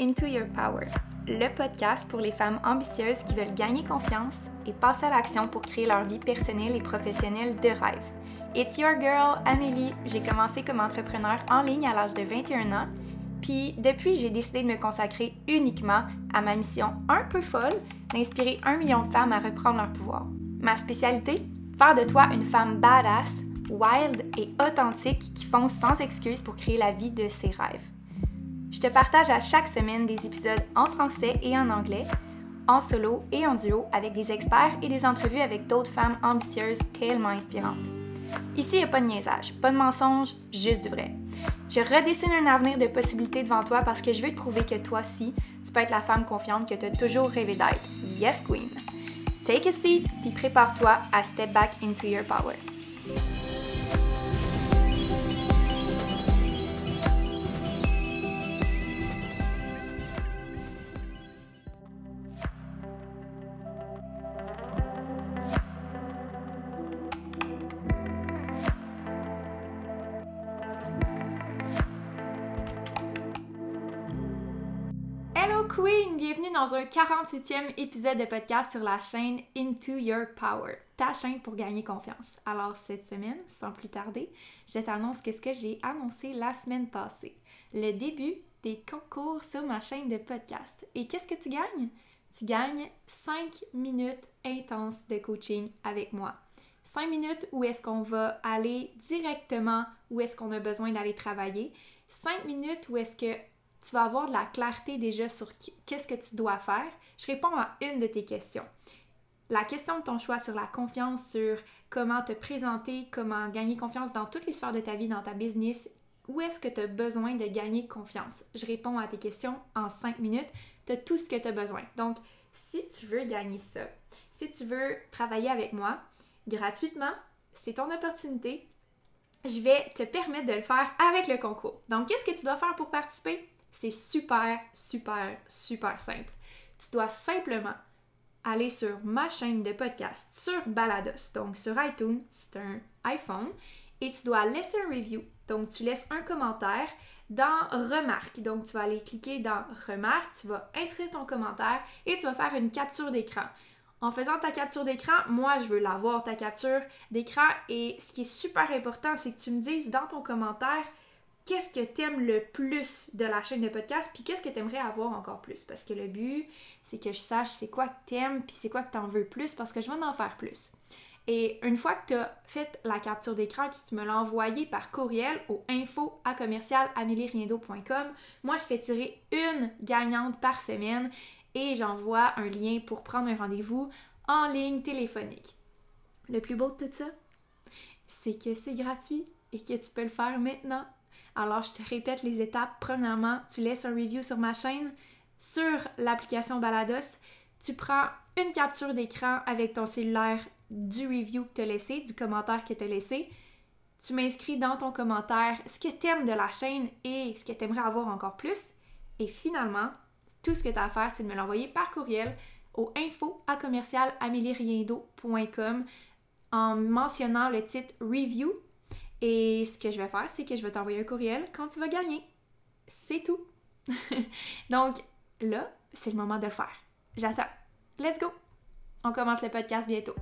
Into Your Power, le podcast pour les femmes ambitieuses qui veulent gagner confiance et passer à l'action pour créer leur vie personnelle et professionnelle de rêve. It's your girl, Amélie. J'ai commencé comme entrepreneur en ligne à l'âge de 21 ans, puis depuis, j'ai décidé de me consacrer uniquement à ma mission un peu folle d'inspirer un million de femmes à reprendre leur pouvoir. Ma spécialité? Faire de toi une femme badass, wild et authentique qui fonce sans excuse pour créer la vie de ses rêves. Je te partage à chaque semaine des épisodes en français et en anglais, en solo et en duo avec des experts et des entrevues avec d'autres femmes ambitieuses tellement inspirantes. Ici, il n'y a pas de niaisage, pas de mensonge, juste du vrai. Je redessine un avenir de possibilités devant toi parce que je veux te prouver que toi aussi, tu peux être la femme confiante que tu as toujours rêvé d'être. Yes, Queen! Take a seat, puis prépare-toi à step back into your power. Queen! Bienvenue dans un 48e épisode de podcast sur la chaîne Into Your Power, ta chaîne pour gagner confiance. Alors cette semaine, sans plus tarder, je t'annonce qu'est-ce que j'ai annoncé la semaine passée. Le début des concours sur ma chaîne de podcast. Et qu'est-ce que tu gagnes? Tu gagnes 5 minutes intenses de coaching avec moi. 5 minutes où est-ce qu'on va aller directement où est-ce qu'on a besoin d'aller travailler. 5 minutes où est-ce que tu vas avoir de la clarté déjà sur qu'est-ce que tu dois faire. Je réponds à une de tes questions. La question de ton choix sur la confiance, sur comment te présenter, comment gagner confiance dans toutes les sphères de ta vie, dans ta business, où est-ce que tu as besoin de gagner confiance? Je réponds à tes questions en 5 minutes. Tu as tout ce que tu as besoin. Donc, si tu veux gagner ça, si tu veux travailler avec moi gratuitement, c'est ton opportunité. Je vais te permettre de le faire avec le concours. Donc, qu'est-ce que tu dois faire pour participer? C'est super, super, super simple. Tu dois simplement aller sur ma chaîne de podcast sur Balados, donc sur iTunes, c'est un iPhone, et tu dois laisser un review. Donc tu laisses un commentaire dans Remarque. Donc tu vas aller cliquer dans Remarque, tu vas inscrire ton commentaire et tu vas faire une capture d'écran. En faisant ta capture d'écran, moi je veux l'avoir, ta capture d'écran. Et ce qui est super important, c'est que tu me dises dans ton commentaire qu'est-ce que tu aimes le plus de la chaîne de podcast, puis qu'est-ce que tu aimerais avoir encore plus? Parce que le but, c'est que je sache c'est quoi que tu aimes, puis c'est quoi que tu en veux plus, parce que je veux en faire plus. Et une fois que tu as fait la capture d'écran, que tu me l'as envoyé par courriel au info à commercial moi je fais tirer une gagnante par semaine et j'envoie un lien pour prendre un rendez-vous en ligne téléphonique. Le plus beau de tout ça, c'est que c'est gratuit et que tu peux le faire maintenant alors, je te répète les étapes. Premièrement, tu laisses un review sur ma chaîne, sur l'application Balados. Tu prends une capture d'écran avec ton cellulaire du review que tu as laissé, du commentaire que tu as laissé. Tu m'inscris dans ton commentaire ce que tu aimes de la chaîne et ce que tu aimerais avoir encore plus. Et finalement, tout ce que tu as à faire, c'est de me l'envoyer par courriel au info à commercial en mentionnant le titre review et ce que je vais faire, c'est que je vais t'envoyer un courriel quand tu vas gagner. C'est tout. Donc là, c'est le moment de faire. J'attends. Let's go! On commence le podcast bientôt.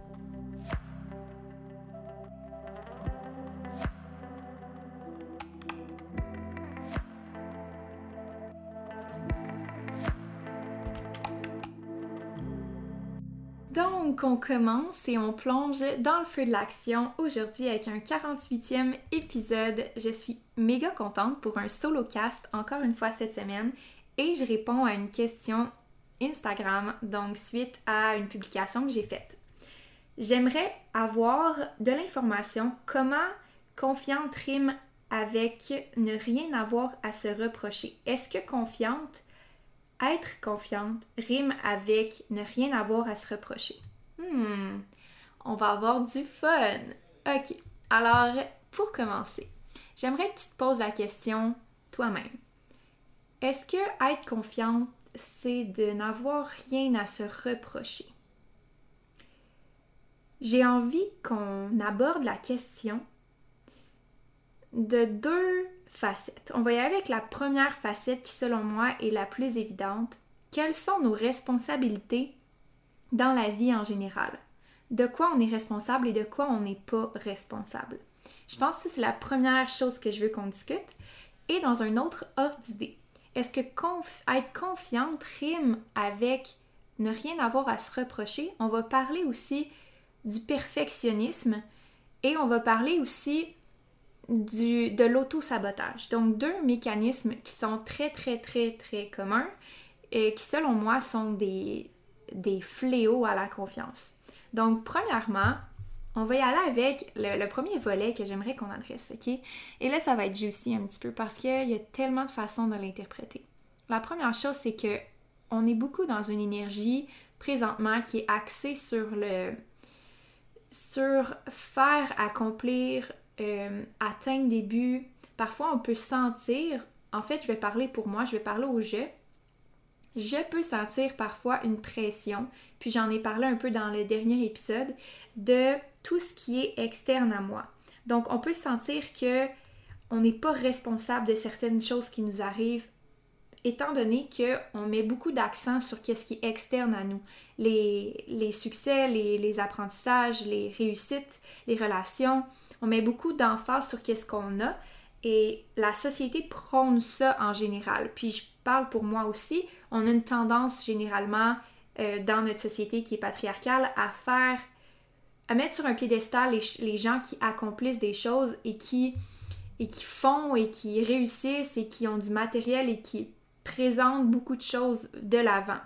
Donc, on commence et on plonge dans le feu de l'action aujourd'hui avec un 48e épisode. Je suis méga contente pour un solo cast encore une fois cette semaine et je réponds à une question Instagram, donc suite à une publication que j'ai faite. J'aimerais avoir de l'information comment confiante rime avec ne rien avoir à se reprocher? Est-ce que confiante être confiante rime avec ne rien avoir à se reprocher? Hmm, on va avoir du fun. Ok, alors pour commencer, j'aimerais que tu te poses la question toi-même. Est-ce que être confiante, c'est de n'avoir rien à se reprocher? J'ai envie qu'on aborde la question de deux facettes. On va y aller avec la première facette qui, selon moi, est la plus évidente. Quelles sont nos responsabilités dans la vie en général? De quoi on est responsable et de quoi on n'est pas responsable? Je pense que c'est la première chose que je veux qu'on discute. Et dans un autre ordre d'idée, est-ce que être confiante rime avec ne rien avoir à se reprocher? On va parler aussi du perfectionnisme et on va parler aussi du, de l'auto-sabotage. Donc deux mécanismes qui sont très très très très communs et qui selon moi sont des, des fléaux à la confiance. Donc premièrement, on va y aller avec le, premier volet que j'aimerais qu'on adresse, ok? Et là, ça va être juicy un petit peu parce qu'il y a tellement de façons de l'interpréter. La première chose, c'est que on est beaucoup dans une énergie présentement qui est axée sur le faire accomplir euh, atteindre des buts parfois on peut sentir en fait je vais parler pour moi je vais parler au jeu je peux sentir parfois une pression, puis j'en ai parlé un peu dans le dernier épisode, de tout ce qui est externe à moi. Donc on peut sentir que on n'est pas responsable de certaines choses qui nous arrivent étant donné qu'on met beaucoup d'accent sur ce qui est externe à nous. Les, les succès, les, les, apprentissages, les réussites, les relations. On met beaucoup d'emphase sur qu'est-ce qu'on a et la société prône ça en général. Puis je parle pour moi aussi, on a une tendance généralement euh, dans notre société qui est patriarcale à faire, à mettre sur un piédestal les, les gens qui accomplissent des choses et qui, et qui font et qui réussissent et qui ont du matériel et qui présentent beaucoup de choses de l'avant.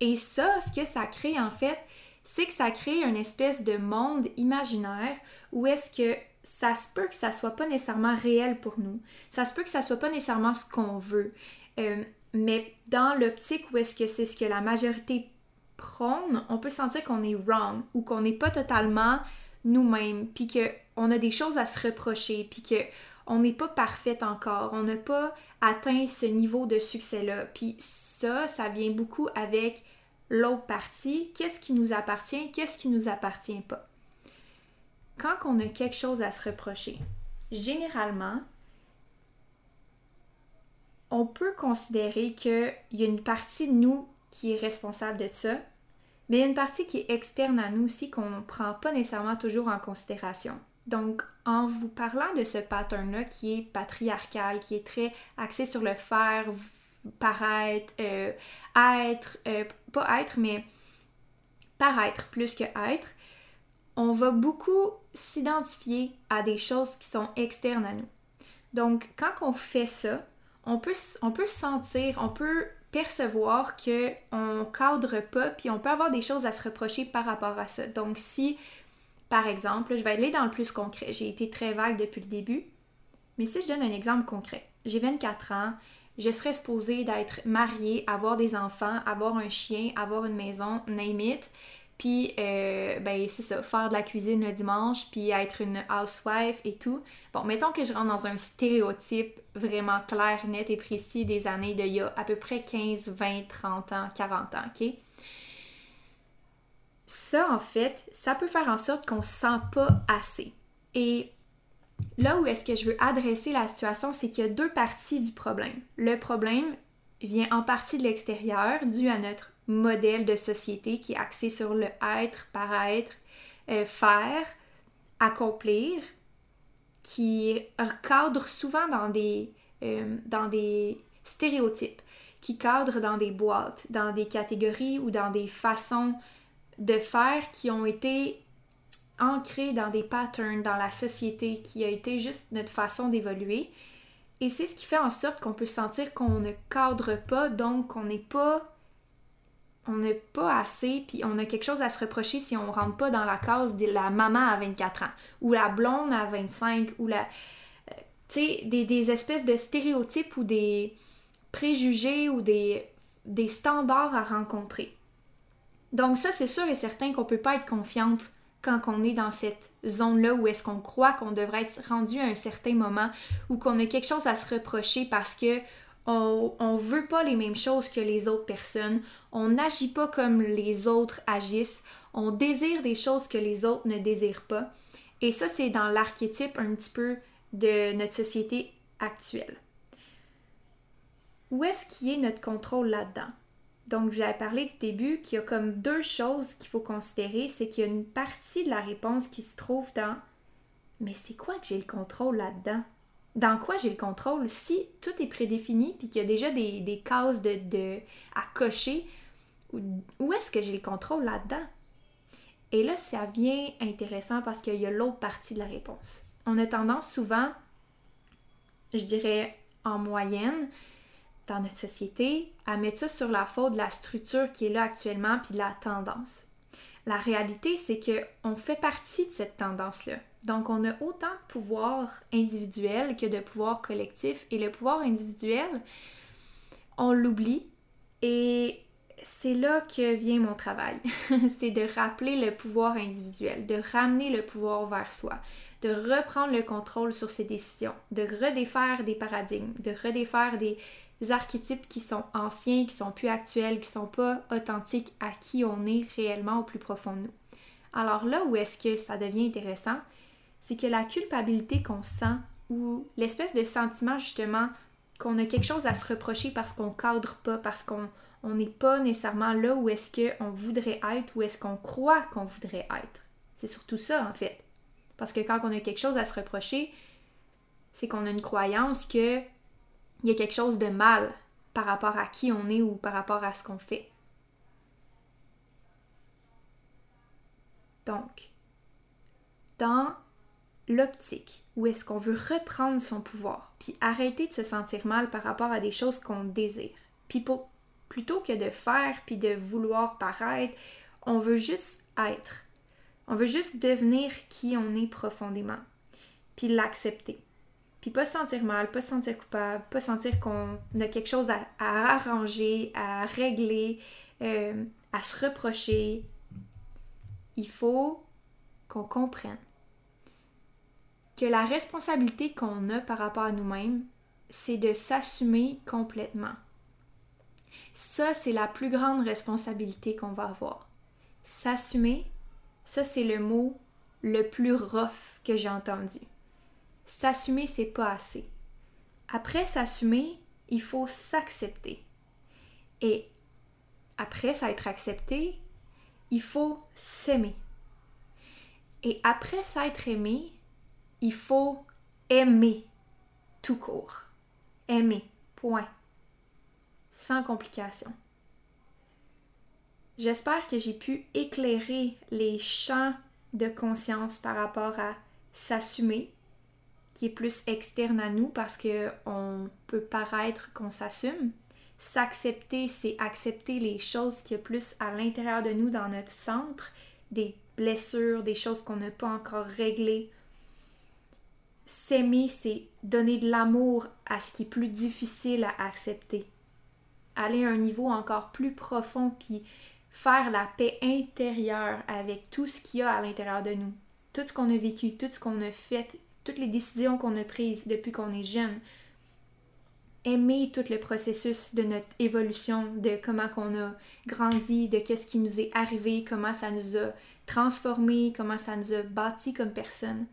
Et ça, ce que ça crée en fait, c'est que ça crée une espèce de monde imaginaire où est-ce que ça se peut que ça soit pas nécessairement réel pour nous. Ça se peut que ça soit pas nécessairement ce qu'on veut. Euh, mais dans l'optique où est-ce que c'est ce que la majorité prône, on peut sentir qu'on est wrong ou qu'on n'est pas totalement nous-mêmes, puis qu'on a des choses à se reprocher, puis qu'on n'est pas parfaite encore, on n'a pas atteint ce niveau de succès-là. Puis ça, ça vient beaucoup avec l'autre partie, qu'est-ce qui nous appartient, qu'est-ce qui nous appartient pas? Quand on a quelque chose à se reprocher, généralement, on peut considérer qu'il y a une partie de nous qui est responsable de ça, mais il y a une partie qui est externe à nous aussi qu'on ne prend pas nécessairement toujours en considération. Donc, en vous parlant de ce pattern-là qui est patriarcal, qui est très axé sur le faire, paraître, euh, être, euh, pas être, mais paraître plus que être, on va beaucoup s'identifier à des choses qui sont externes à nous. Donc, quand on fait ça, on peut, on sentir, on peut percevoir que on cadre pas, puis on peut avoir des choses à se reprocher par rapport à ça. Donc, si, par exemple, je vais aller dans le plus concret, j'ai été très vague depuis le début, mais si je donne un exemple concret, j'ai 24 ans, je serais supposée d'être mariée, avoir des enfants, avoir un chien, avoir une maison, name. Puis, euh, ben, c'est ça, faire de la cuisine le dimanche, puis être une housewife et tout. Bon, mettons que je rentre dans un stéréotype vraiment clair, net et précis des années de y a à peu près 15, 20, 30 ans, 40 ans, ok? Ça, en fait, ça peut faire en sorte qu'on se sent pas assez. Et là où est-ce que je veux adresser la situation, c'est qu'il y a deux parties du problème. Le problème vient en partie de l'extérieur, dû à notre modèle de société qui est axé sur le être, paraître, euh, faire, accomplir, qui cadre souvent dans des, euh, dans des stéréotypes, qui cadre dans des boîtes, dans des catégories ou dans des façons de faire qui ont été ancrées dans des patterns dans la société, qui a été juste notre façon d'évoluer. Et c'est ce qui fait en sorte qu'on peut sentir qu'on ne cadre pas, donc qu'on n'est pas on n'a pas assez, puis on a quelque chose à se reprocher si on rentre pas dans la case de la maman à 24 ans, ou la blonde à 25, ou la. Euh, tu sais, des, espèces de stéréotypes ou des préjugés ou des, des standards à rencontrer. Donc, ça, c'est sûr et certain qu'on peut pas être confiante quand on est dans cette zone-là où est-ce qu'on croit qu'on devrait être rendu à un certain moment ou qu'on a quelque chose à se reprocher parce que on, on veut pas les mêmes choses que les autres personnes, on n'agit pas comme les autres agissent, on désire des choses que les autres ne désirent pas. Et ça, c'est dans l'archétype un petit peu de notre société actuelle. Où est-ce qu'il est notre contrôle là-dedans? Donc, j'avais parlé du début qu'il y a comme deux choses qu'il faut considérer. C'est qu'il y a une partie de la réponse qui se trouve dans Mais c'est quoi que j'ai le contrôle là-dedans? Dans quoi j'ai le contrôle? Si tout est prédéfini puis qu'il y a déjà des, des à cocher, où est-ce que j'ai le contrôle là-dedans? Et là, ça vient intéressant parce qu'il y a l'autre partie de la réponse. On a tendance souvent, je dirais en moyenne, dans notre société, à mettre ça sur la faute de la structure qui est là actuellement puis de la tendance. La réalité, c'est que on fait partie de cette tendance-là. Donc, on a autant de pouvoir individuel que de pouvoir collectif. Et le pouvoir individuel, on l'oublie. Et c'est là que vient mon travail. c'est de rappeler le pouvoir individuel, de ramener le pouvoir vers soi, de reprendre le contrôle sur ses décisions, de redéfaire des paradigmes, de redéfaire des archétypes qui sont anciens, qui sont plus actuels, qui sont pas authentiques à qui on est réellement au plus profond de nous. Alors là où est-ce que ça devient intéressant, c'est que la culpabilité qu'on sent ou l'espèce de sentiment justement qu'on a quelque chose à se reprocher parce qu'on cadre pas, parce qu'on n'est pas nécessairement là où est-ce qu'on voudrait être, ou est-ce qu'on croit qu'on voudrait être. C'est surtout ça en fait. Parce que quand on a quelque chose à se reprocher, c'est qu'on a une croyance que il y a quelque chose de mal par rapport à qui on est ou par rapport à ce qu'on fait. Donc, dans l'optique où est-ce qu'on veut reprendre son pouvoir, puis arrêter de se sentir mal par rapport à des choses qu'on désire, puis plutôt que de faire puis de vouloir paraître, on veut juste être. On veut juste devenir qui on est profondément, puis l'accepter. Puis pas se sentir mal, pas se sentir coupable, pas sentir qu'on a quelque chose à, arranger, à régler, euh, à se reprocher. Il faut qu'on comprenne que la responsabilité qu'on a par rapport à nous-mêmes, c'est de s'assumer complètement. Ça, c'est la plus grande responsabilité qu'on va avoir. S'assumer, ça, c'est le mot le plus rough que j'ai entendu. S'assumer, c'est pas assez. Après s'assumer, il faut s'accepter. Et après s'être accepté, il faut s'aimer. Et après s'être aimé, il faut aimer tout court. Aimer, point. Sans complication. J'espère que j'ai pu éclairer les champs de conscience par rapport à s'assumer, qui est plus externe à nous parce qu'on peut paraître qu'on s'assume. S'accepter, c'est accepter les choses qui a plus à l'intérieur de nous, dans notre centre, des blessures, des choses qu'on n'a pas encore réglées. S'aimer, c'est donner de l'amour à ce qui est plus difficile à accepter. Aller à un niveau encore plus profond, puis faire la paix intérieure avec tout ce qu'il y a à l'intérieur de nous. Tout ce qu'on a vécu, tout ce qu'on a fait, toutes les décisions qu'on a prises depuis qu'on est jeune. Aimer tout le processus de notre évolution, de comment qu'on a grandi, de qu'est-ce qui nous est arrivé, comment ça nous a transformé, comment ça nous a bâti comme personne.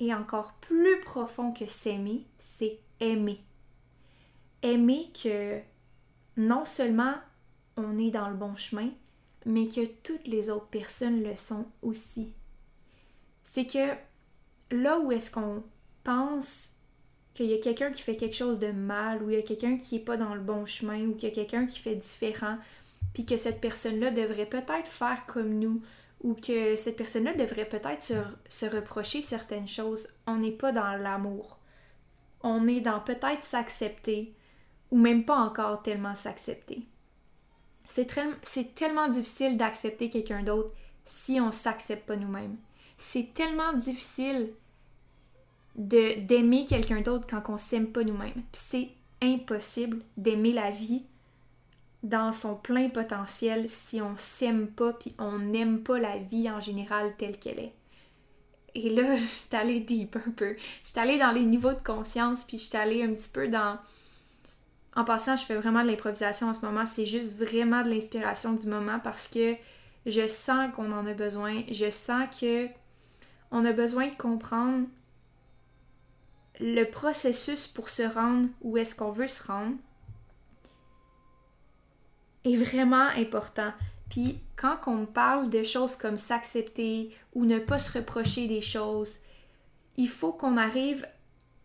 Et encore plus profond que s'aimer, c'est aimer. Aimer que non seulement on est dans le bon chemin, mais que toutes les autres personnes le sont aussi. C'est que là où est-ce qu'on pense qu'il y a quelqu'un qui fait quelque chose de mal, ou il y a quelqu'un qui n'est pas dans le bon chemin, ou qu'il y a quelqu'un qui fait différent, puis que cette personne-là devrait peut-être faire comme nous, ou que cette personne-là devrait peut-être se, reprocher certaines choses. On n'est pas dans l'amour. On est dans peut-être s'accepter, ou même pas encore tellement s'accepter. C'est tellement difficile d'accepter quelqu'un d'autre si on ne s'accepte pas nous-mêmes. C'est tellement difficile de d'aimer quelqu'un d'autre quand on s'aime pas nous-mêmes. C'est impossible d'aimer la vie dans son plein potentiel si on s'aime pas puis on n'aime pas la vie en général telle qu'elle est. Et là, je suis allée deep un peu. Je allée dans les niveaux de conscience puis je suis allée un petit peu dans en passant, je fais vraiment de l'improvisation en ce moment. C'est juste vraiment de l'inspiration du moment parce que je sens qu'on en a besoin. Je sens que on a besoin de comprendre le processus pour se rendre où est-ce qu'on veut se rendre est vraiment important. Puis quand on parle de choses comme s'accepter ou ne pas se reprocher des choses, il faut qu'on arrive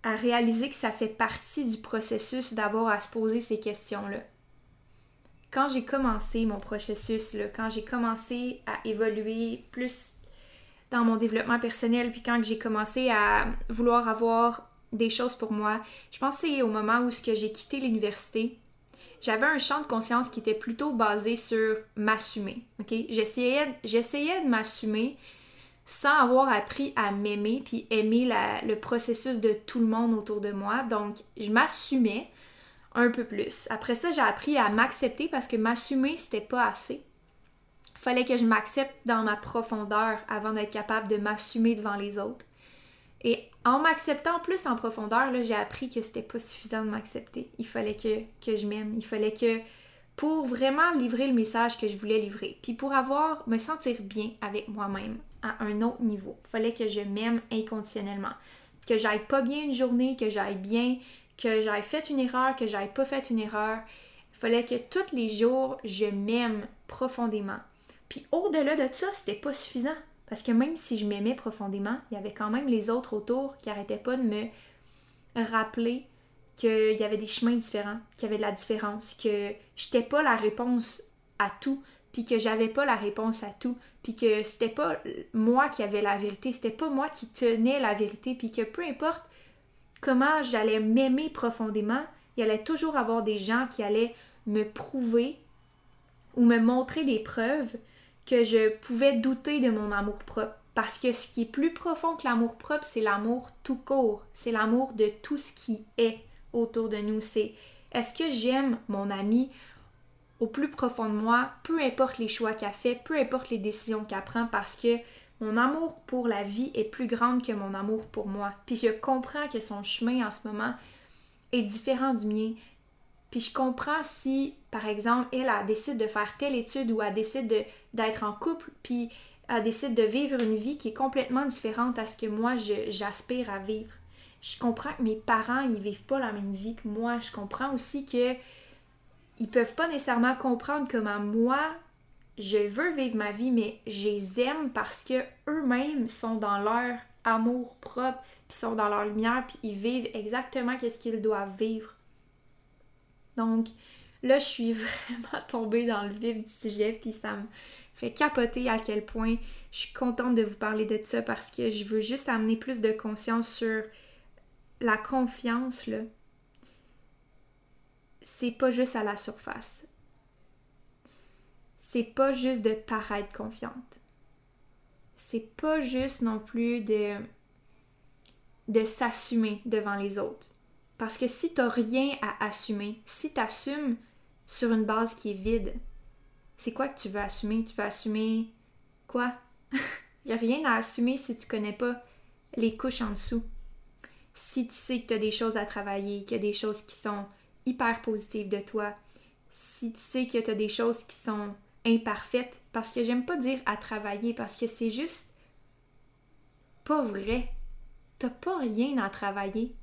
à réaliser que ça fait partie du processus d'avoir à se poser ces questions-là. Quand j'ai commencé mon processus, quand j'ai commencé à évoluer plus dans mon développement personnel, puis quand j'ai commencé à vouloir avoir des choses pour moi, je pense que c'est au moment où j'ai quitté l'université, j'avais un champ de conscience qui était plutôt basé sur m'assumer. ok? J'essayais, de m'assumer sans avoir appris à m'aimer puis aimer le processus de tout le monde autour de moi. Donc, je m'assumais un peu plus. Après ça, j'ai appris à m'accepter parce que m'assumer, c'était pas assez. Fallait que je m'accepte dans ma profondeur avant d'être capable de m'assumer devant les autres. Et en m'acceptant plus en profondeur, j'ai appris que c'était pas suffisant de m'accepter. Il fallait que, je m'aime. Il fallait que pour vraiment livrer le message que je voulais livrer, puis pour avoir me sentir bien avec moi-même à un autre niveau, il fallait que je m'aime inconditionnellement. Que j'aille pas bien une journée, que j'aille bien, que j'aille fait une erreur, que j'aille pas fait une erreur. Il fallait que tous les jours, je m'aime profondément. Puis au-delà de ça, c'était pas suffisant. Parce que même si je m'aimais profondément, il y avait quand même les autres autour qui n'arrêtaient pas de me rappeler qu'il y avait des chemins différents, qu'il y avait de la différence, que j'étais pas la réponse à tout, puis que j'avais pas la réponse à tout, puis que c'était pas moi qui avais la vérité, c'était pas moi qui tenais la vérité, puis que peu importe comment j'allais m'aimer profondément, il allait toujours avoir des gens qui allaient me prouver ou me montrer des preuves que je pouvais douter de mon amour propre. Parce que ce qui est plus profond que l'amour propre, c'est l'amour tout court. C'est l'amour de tout ce qui est autour de nous. C'est est-ce que j'aime mon ami au plus profond de moi, peu importe les choix qu'elle fait, peu importe les décisions qu'elle prend, parce que mon amour pour la vie est plus grand que mon amour pour moi. Puis je comprends que son chemin en ce moment est différent du mien. Puis je comprends si, par exemple, elle, décide de faire telle étude ou elle décide d'être en couple, puis elle décide de vivre une vie qui est complètement différente à ce que moi j'aspire à vivre. Je comprends que mes parents, ils vivent pas la même vie que moi. Je comprends aussi que ils peuvent pas nécessairement comprendre comment moi je veux vivre ma vie, mais je les aime parce que eux-mêmes sont dans leur amour propre, puis sont dans leur lumière, puis ils vivent exactement ce qu'ils doivent vivre. Donc là, je suis vraiment tombée dans le vif du sujet, puis ça me fait capoter à quel point je suis contente de vous parler de ça parce que je veux juste amener plus de conscience sur la confiance, là. C'est pas juste à la surface. C'est pas juste de paraître confiante. C'est pas juste non plus de, de s'assumer devant les autres. Parce que si t'as rien à assumer, si t'assumes sur une base qui est vide, c'est quoi que tu veux assumer? Tu veux assumer quoi? Il a rien à assumer si tu connais pas les couches en dessous. Si tu sais que tu as des choses à travailler, qu'il y a des choses qui sont hyper positives de toi, si tu sais que tu as des choses qui sont imparfaites, parce que j'aime pas dire à travailler, parce que c'est juste pas vrai. T'as pas rien à travailler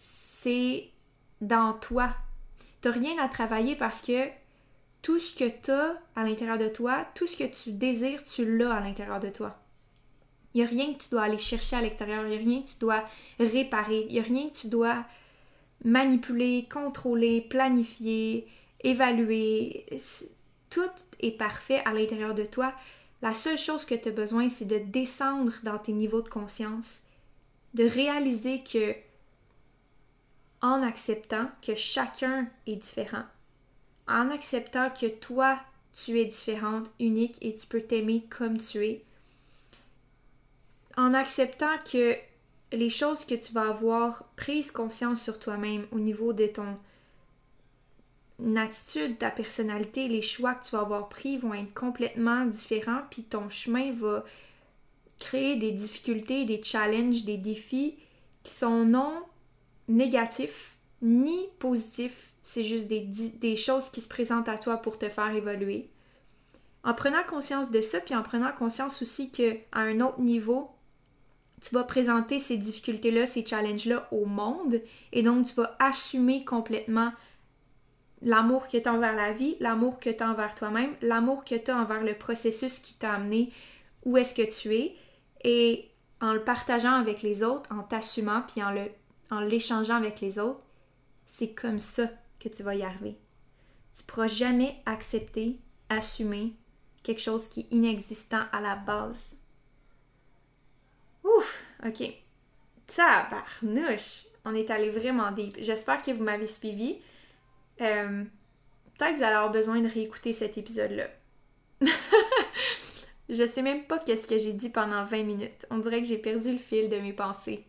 c'est dans toi. T'as rien à travailler parce que tout ce que tu as à l'intérieur de toi, tout ce que tu désires, tu l'as à l'intérieur de toi. Il n'y a rien que tu dois aller chercher à l'extérieur, il n'y a rien que tu dois réparer, il n'y a rien que tu dois manipuler, contrôler, planifier, évaluer. Tout est parfait à l'intérieur de toi. La seule chose que tu as besoin, c'est de descendre dans tes niveaux de conscience, de réaliser que en acceptant que chacun est différent, en acceptant que toi, tu es différente, unique et tu peux t'aimer comme tu es, en acceptant que les choses que tu vas avoir prise conscience sur toi-même au niveau de ton attitude, ta personnalité, les choix que tu vas avoir pris vont être complètement différents, puis ton chemin va créer des difficultés, des challenges, des défis qui sont non négatif ni positif, c'est juste des, choses qui se présentent à toi pour te faire évoluer. En prenant conscience de ça, puis en prenant conscience aussi que à un autre niveau, tu vas présenter ces difficultés-là, ces challenges-là au monde et donc tu vas assumer complètement l'amour que tu as envers la vie, l'amour que tu as envers toi-même, l'amour que tu as envers le processus qui t'a amené où est-ce que tu es et en le partageant avec les autres, en t'assumant puis en le en l'échangeant avec les autres, c'est comme ça que tu vas y arriver. Tu ne pourras jamais accepter, assumer quelque chose qui est inexistant à la base. Ouf, ok. Ça! On est allé vraiment deep. J'espère que vous m'avez suivi. Euh, Peut-être que vous allez avoir besoin de réécouter cet épisode-là. Je sais même pas qu'est-ce que j'ai dit pendant 20 minutes. On dirait que j'ai perdu le fil de mes pensées.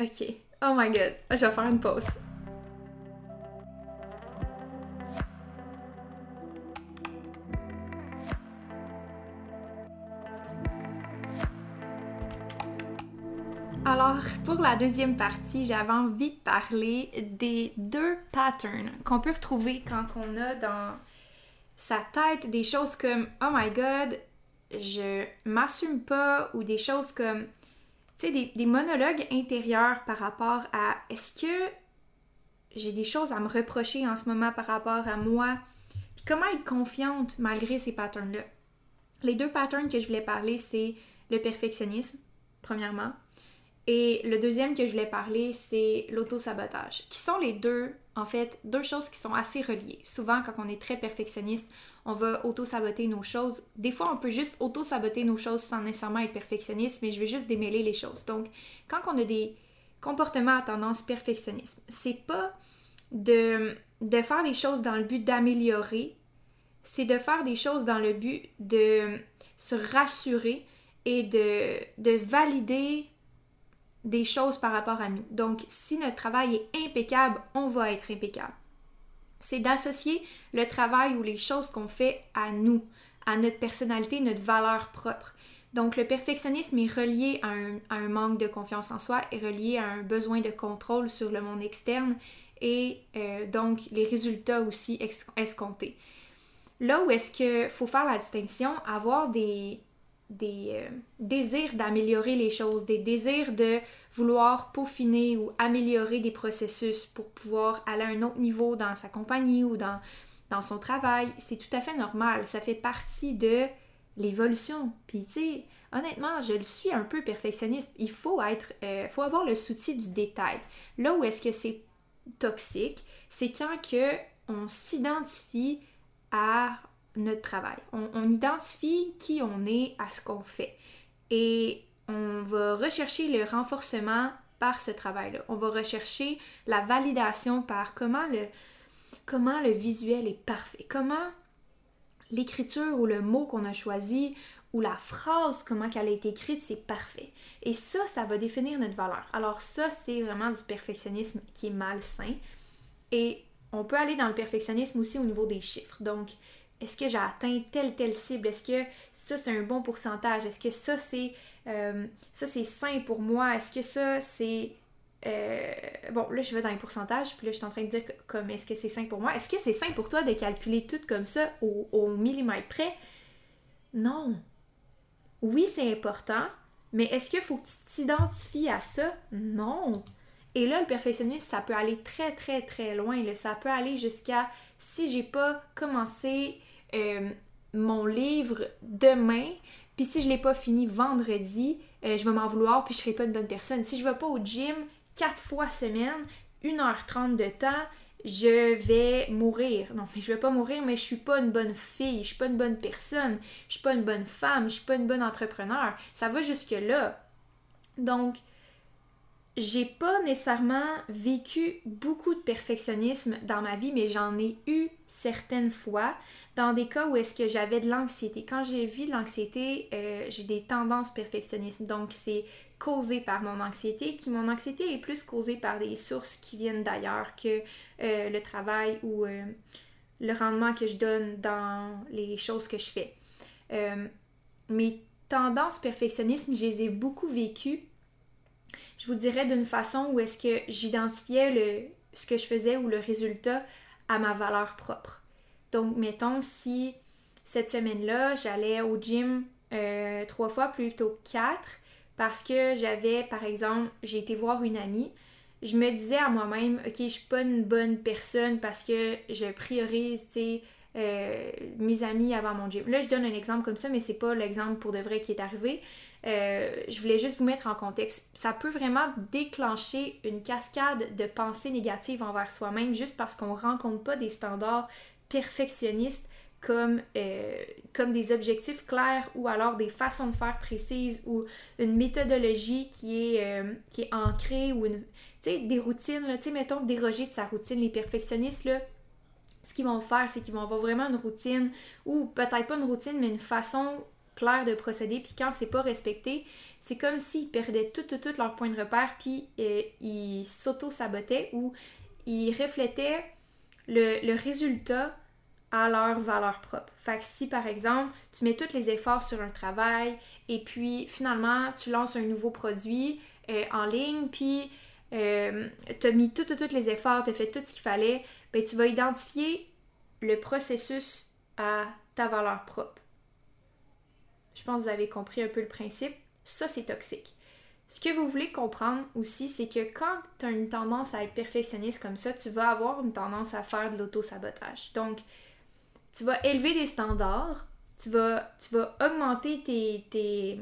Ok. Oh my god. Je vais faire une pause. Alors, pour la deuxième partie, j'avais envie de parler des deux patterns qu'on peut retrouver quand on a dans sa tête des choses comme Oh my god, je m'assume pas, ou des choses comme, sais, des, des, monologues intérieurs par rapport à est-ce que j'ai des choses à me reprocher en ce moment par rapport à moi, puis comment être confiante malgré ces patterns-là? Les deux patterns que je voulais parler, c'est le perfectionnisme, premièrement, et le deuxième que je voulais parler, c'est l'auto-sabotage, qui sont les deux, en fait, deux choses qui sont assez reliées. Souvent, quand on est très perfectionniste, on va auto-saboter nos choses. Des fois, on peut juste auto-saboter nos choses sans nécessairement être perfectionniste, mais je vais juste démêler les choses. Donc, quand on a des comportements à tendance perfectionniste, c'est pas de, faire des choses dans le but d'améliorer, c'est de faire des choses dans le but de se rassurer et de valider des choses par rapport à nous. Donc, si notre travail est impeccable, on va être impeccable. C'est d'associer le travail ou les choses qu'on fait à nous, à notre personnalité, notre valeur propre. Donc, le perfectionnisme est relié à un, manque de confiance en soi, est relié à un besoin de contrôle sur le monde externe et euh, donc les résultats aussi escomptés. Là où est-ce qu'il faut faire la distinction, avoir des, des euh, désirs d'améliorer les choses, des désirs de vouloir peaufiner ou améliorer des processus pour pouvoir aller à un autre niveau dans sa compagnie ou dans, dans son travail, c'est tout à fait normal. Ça fait partie de l'évolution. Puis, tu sais, honnêtement, je le suis un peu perfectionniste. Il faut être, euh, faut avoir le souci du détail. Là où est-ce que c'est toxique, c'est quand que on s'identifie à notre travail. On, identifie qui on est à ce qu'on fait. Et on va rechercher le renforcement par ce travail-là. On va rechercher la validation par comment le, comment le visuel est parfait, comment l'écriture ou le mot qu'on a choisi ou la phrase, comment qu'elle a été écrite, c'est parfait. Et ça, ça va définir notre valeur. Alors ça, c'est vraiment du perfectionnisme qui est malsain. Et on peut aller dans le perfectionnisme aussi au niveau des chiffres. Donc, est-ce que j'ai atteint telle telle cible? Est-ce que ça c'est un bon pourcentage? Est-ce que ça c'est euh, ça c'est sain pour moi? Est-ce que ça c'est euh, bon là je vais dans les pourcentages puis là je suis en train de dire comme est-ce que c'est sain pour moi? Est-ce que c'est sain pour toi de calculer tout comme ça au, millimètre près? Non. Oui c'est important, mais est-ce qu'il faut que tu t'identifies à ça? Non. Et là, le perfectionnisme, ça peut aller très, très, très loin. Ça peut aller jusqu'à si j'ai pas commencé euh, mon livre demain, puis si je l'ai pas fini vendredi, euh, je vais m'en vouloir, puis je serai pas une bonne personne. Si je vais pas au gym quatre fois semaine, 1h30 de temps, je vais mourir. Non, je vais pas mourir, mais je suis pas une bonne fille, je suis pas une bonne personne, je suis pas une bonne femme, je suis pas une bonne entrepreneur. Ça va jusque là. Donc, j'ai pas nécessairement vécu beaucoup de perfectionnisme dans ma vie, mais j'en ai eu certaines fois dans des cas où est-ce que j'avais de l'anxiété. Quand j'ai vu de l'anxiété, euh, j'ai des tendances perfectionnistes. Donc, c'est causé par mon anxiété, qui mon anxiété est plus causée par des sources qui viennent d'ailleurs que euh, le travail ou euh, le rendement que je donne dans les choses que je fais. mes tendances perfectionnistes, je les ai beaucoup vécues je vous dirais d'une façon où est-ce que j'identifiais ce que je faisais ou le résultat à ma valeur propre. Donc, mettons, si cette semaine-là, j'allais au gym euh, trois fois plutôt quatre parce que j'avais, par exemple, j'ai été voir une amie. Je me disais à moi-même, ok, je suis pas une bonne personne parce que je priorise, euh, mes amis avant mon gym. Là, je donne un exemple comme ça, mais c'est pas l'exemple pour de vrai qui est arrivé. Euh, je voulais juste vous mettre en contexte. Ça peut vraiment déclencher une cascade de pensées négatives envers soi-même juste parce qu'on ne rencontre pas des standards perfectionnistes comme, euh, comme des objectifs clairs ou alors des façons de faire précises ou une méthodologie qui est, euh, qui est ancrée ou des routines. Sais, mettons, déroger de sa routine. Les perfectionnistes, là, ce qu'ils vont faire, c'est qu'ils vont avoir vraiment une routine ou peut-être pas une routine, mais une façon clair de procéder, puis quand c'est pas respecté, c'est comme s'ils perdaient tout, tout, tout leur point de repère, puis euh, ils s'auto-sabotaient ou ils reflétaient le, résultat à leur valeur propre. Fait que si par exemple tu mets tous les efforts sur un travail et puis finalement tu lances un nouveau produit euh, en ligne, puis euh, tu as mis tous les efforts, tu as fait tout ce qu'il fallait, ben, tu vas identifier le processus à ta valeur propre. Je pense que vous avez compris un peu le principe. Ça, c'est toxique. Ce que vous voulez comprendre aussi, c'est que quand tu as une tendance à être perfectionniste comme ça, tu vas avoir une tendance à faire de l'auto-sabotage. Donc, tu vas élever des standards, tu vas, tu vas augmenter tes, tes,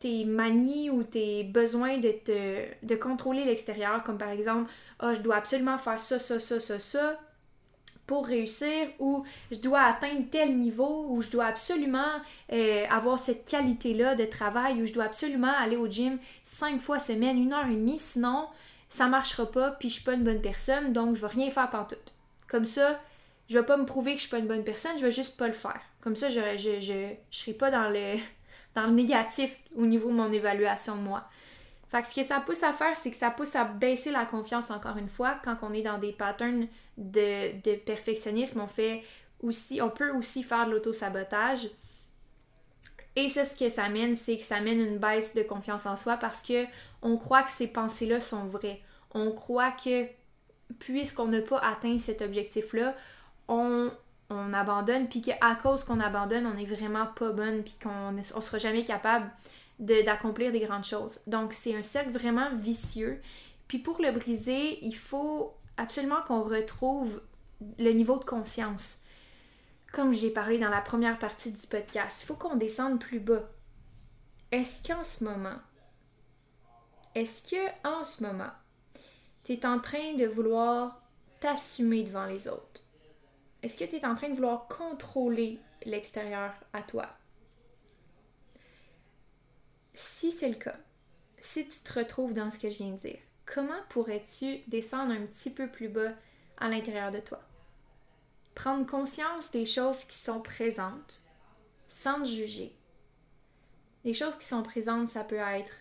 tes manies ou tes besoins de, te, de contrôler l'extérieur, comme par exemple, ah, je dois absolument faire ça, ça, ça, ça, ça, pour réussir ou je dois atteindre tel niveau ou je dois absolument euh, avoir cette qualité-là de travail ou je dois absolument aller au gym cinq fois semaine, une heure et demie, sinon ça marchera pas puis je suis pas une bonne personne donc je vais rien faire tout. Comme ça, je vais pas me prouver que je suis pas une bonne personne, je vais juste pas le faire. Comme ça, je, je, je, je serai pas dans le, dans le négatif au niveau de mon évaluation de moi. Fait que ce que ça pousse à faire, c'est que ça pousse à baisser la confiance encore une fois quand on est dans des patterns de, perfectionnisme, on fait aussi, on peut aussi faire de l'auto-sabotage. Et ça, ce que ça mène, c'est que ça mène une baisse de confiance en soi parce que on croit que ces pensées-là sont vraies. On croit que puisqu'on n'a pas atteint cet objectif-là, on, on abandonne, puis qu'à cause qu'on abandonne, on n'est vraiment pas bonne, puis qu'on ne sera jamais capable d'accomplir des grandes choses. Donc, c'est un cercle vraiment vicieux. Puis pour le briser, il faut absolument qu'on retrouve le niveau de conscience. Comme j'ai parlé dans la première partie du podcast, il faut qu'on descende plus bas. Est-ce qu'en ce moment, est-ce que en ce moment, tu es en train de vouloir t'assumer devant les autres? Est-ce que tu es en train de vouloir contrôler l'extérieur à toi? Si c'est le cas, si tu te retrouves dans ce que je viens de dire, comment pourrais-tu descendre un petit peu plus bas à l'intérieur de toi? Prendre conscience des choses qui sont présentes sans te juger. Les choses qui sont présentes, ça peut être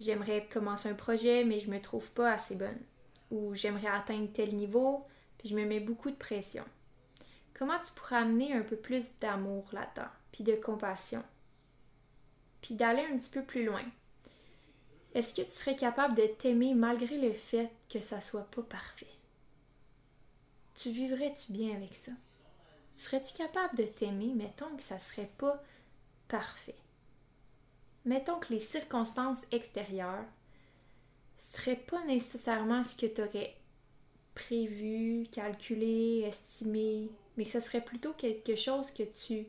j'aimerais commencer un projet, mais je me trouve pas assez bonne. Ou j'aimerais atteindre tel niveau, puis je me mets beaucoup de pression. Comment tu pourrais amener un peu plus d'amour là-dedans, puis de compassion, puis d'aller un petit peu plus loin, est-ce que tu serais capable de t'aimer malgré le fait que ça soit pas parfait? Tu vivrais-tu bien avec ça? Serais-tu capable de t'aimer, mettons que ça serait pas parfait? Mettons que les circonstances extérieures seraient pas nécessairement ce que tu aurais prévu, calculé, estimé, mais que ce serait plutôt quelque chose que tu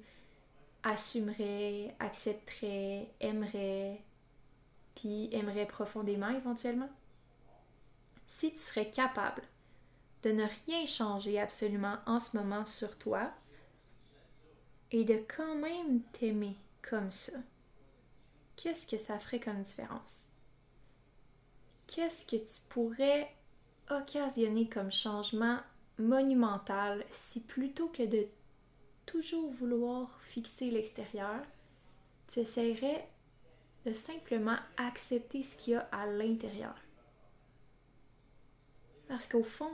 assumerais, accepterais, aimerais, puis aimerais profondément éventuellement? Si tu serais capable de ne rien changer absolument en ce moment sur toi et de quand même t'aimer comme ça, qu'est-ce que ça ferait comme différence? Qu'est-ce que tu pourrais occasionner comme changement monumental si plutôt que de toujours vouloir fixer l'extérieur, tu essaierais de simplement accepter ce qu'il y a à l'intérieur. Parce qu'au fond,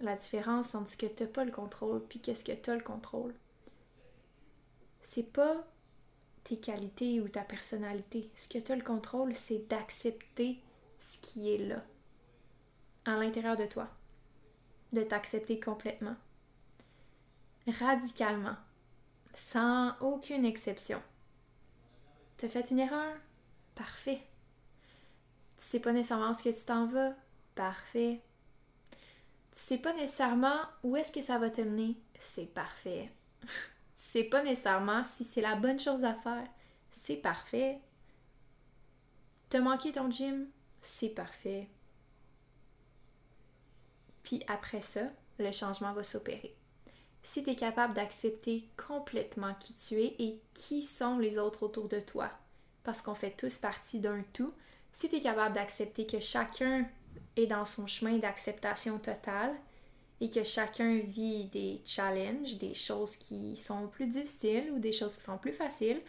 la différence entre ce que tu n'as pas le contrôle puis qu'est-ce que tu as le contrôle, c'est pas tes qualités ou ta personnalité. Ce que tu as le contrôle, c'est d'accepter ce qui est là, à l'intérieur de toi. De t'accepter complètement, radicalement. Sans aucune exception. T'as fait une erreur? Parfait. Tu sais pas nécessairement où est-ce que tu t'en vas? Parfait. Tu sais pas nécessairement où est-ce que ça va te mener? C'est parfait. tu sais pas nécessairement si c'est la bonne chose à faire? C'est parfait. T'as manqué ton gym? C'est parfait. Puis après ça, le changement va s'opérer. Si tu es capable d'accepter complètement qui tu es et qui sont les autres autour de toi, parce qu'on fait tous partie d'un tout, si tu es capable d'accepter que chacun est dans son chemin d'acceptation totale et que chacun vit des challenges, des choses qui sont plus difficiles ou des choses qui sont plus faciles,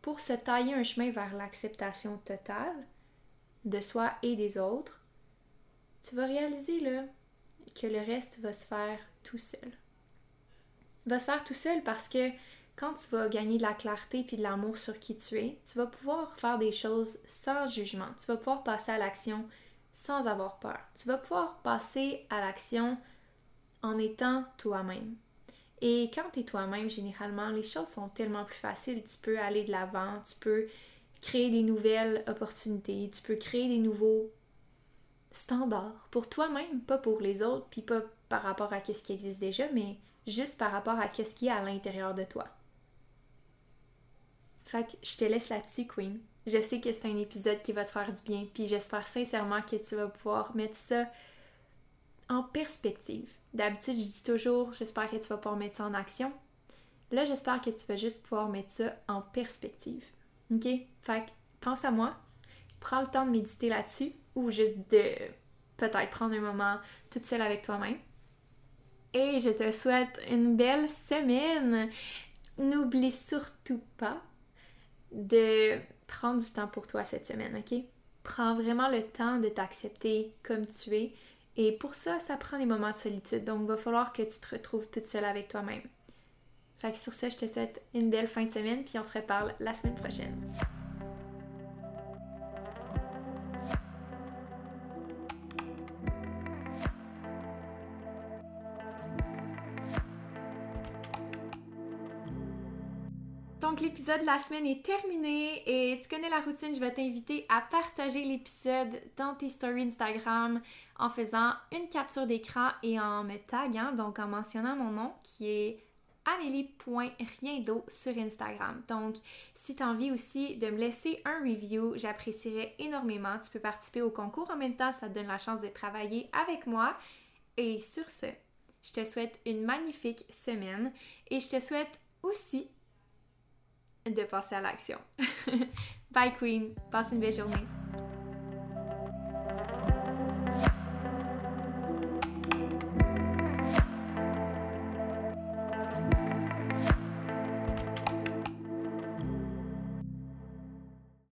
pour se tailler un chemin vers l'acceptation totale de soi et des autres, tu vas réaliser là, que le reste va se faire tout seul. Va se faire tout seul parce que quand tu vas gagner de la clarté puis de l'amour sur qui tu es, tu vas pouvoir faire des choses sans jugement. Tu vas pouvoir passer à l'action sans avoir peur. Tu vas pouvoir passer à l'action en étant toi-même. Et quand tu es toi-même, généralement, les choses sont tellement plus faciles. Tu peux aller de l'avant, tu peux créer des nouvelles opportunités, tu peux créer des nouveaux standards pour toi-même, pas pour les autres, puis pas par rapport à ce qui existe déjà, mais juste par rapport à ce qui est à l'intérieur de toi. Fait que je te laisse là-dessus, Queen. Je sais que c'est un épisode qui va te faire du bien, puis j'espère sincèrement que tu vas pouvoir mettre ça en perspective. D'habitude, je dis toujours, j'espère que tu vas pouvoir mettre ça en action. Là, j'espère que tu vas juste pouvoir mettre ça en perspective. OK? Fait que pense à moi, prends le temps de méditer là-dessus ou juste de peut-être prendre un moment toute seule avec toi-même. Et je te souhaite une belle semaine. N'oublie surtout pas de prendre du temps pour toi cette semaine, ok? Prends vraiment le temps de t'accepter comme tu es. Et pour ça, ça prend des moments de solitude. Donc, il va falloir que tu te retrouves toute seule avec toi-même. Fait que sur ça, je te souhaite une belle fin de semaine, puis on se reparle la semaine prochaine. L'épisode de la semaine est terminé et tu connais la routine, je vais t'inviter à partager l'épisode dans tes stories Instagram en faisant une capture d'écran et en me taguant, donc en mentionnant mon nom qui est amélie.riendo sur Instagram. Donc, si tu as envie aussi de me laisser un review, j'apprécierais énormément. Tu peux participer au concours en même temps, ça te donne la chance de travailler avec moi. Et sur ce, je te souhaite une magnifique semaine et je te souhaite aussi de passer à l'action. Bye Queen, passe une belle journée.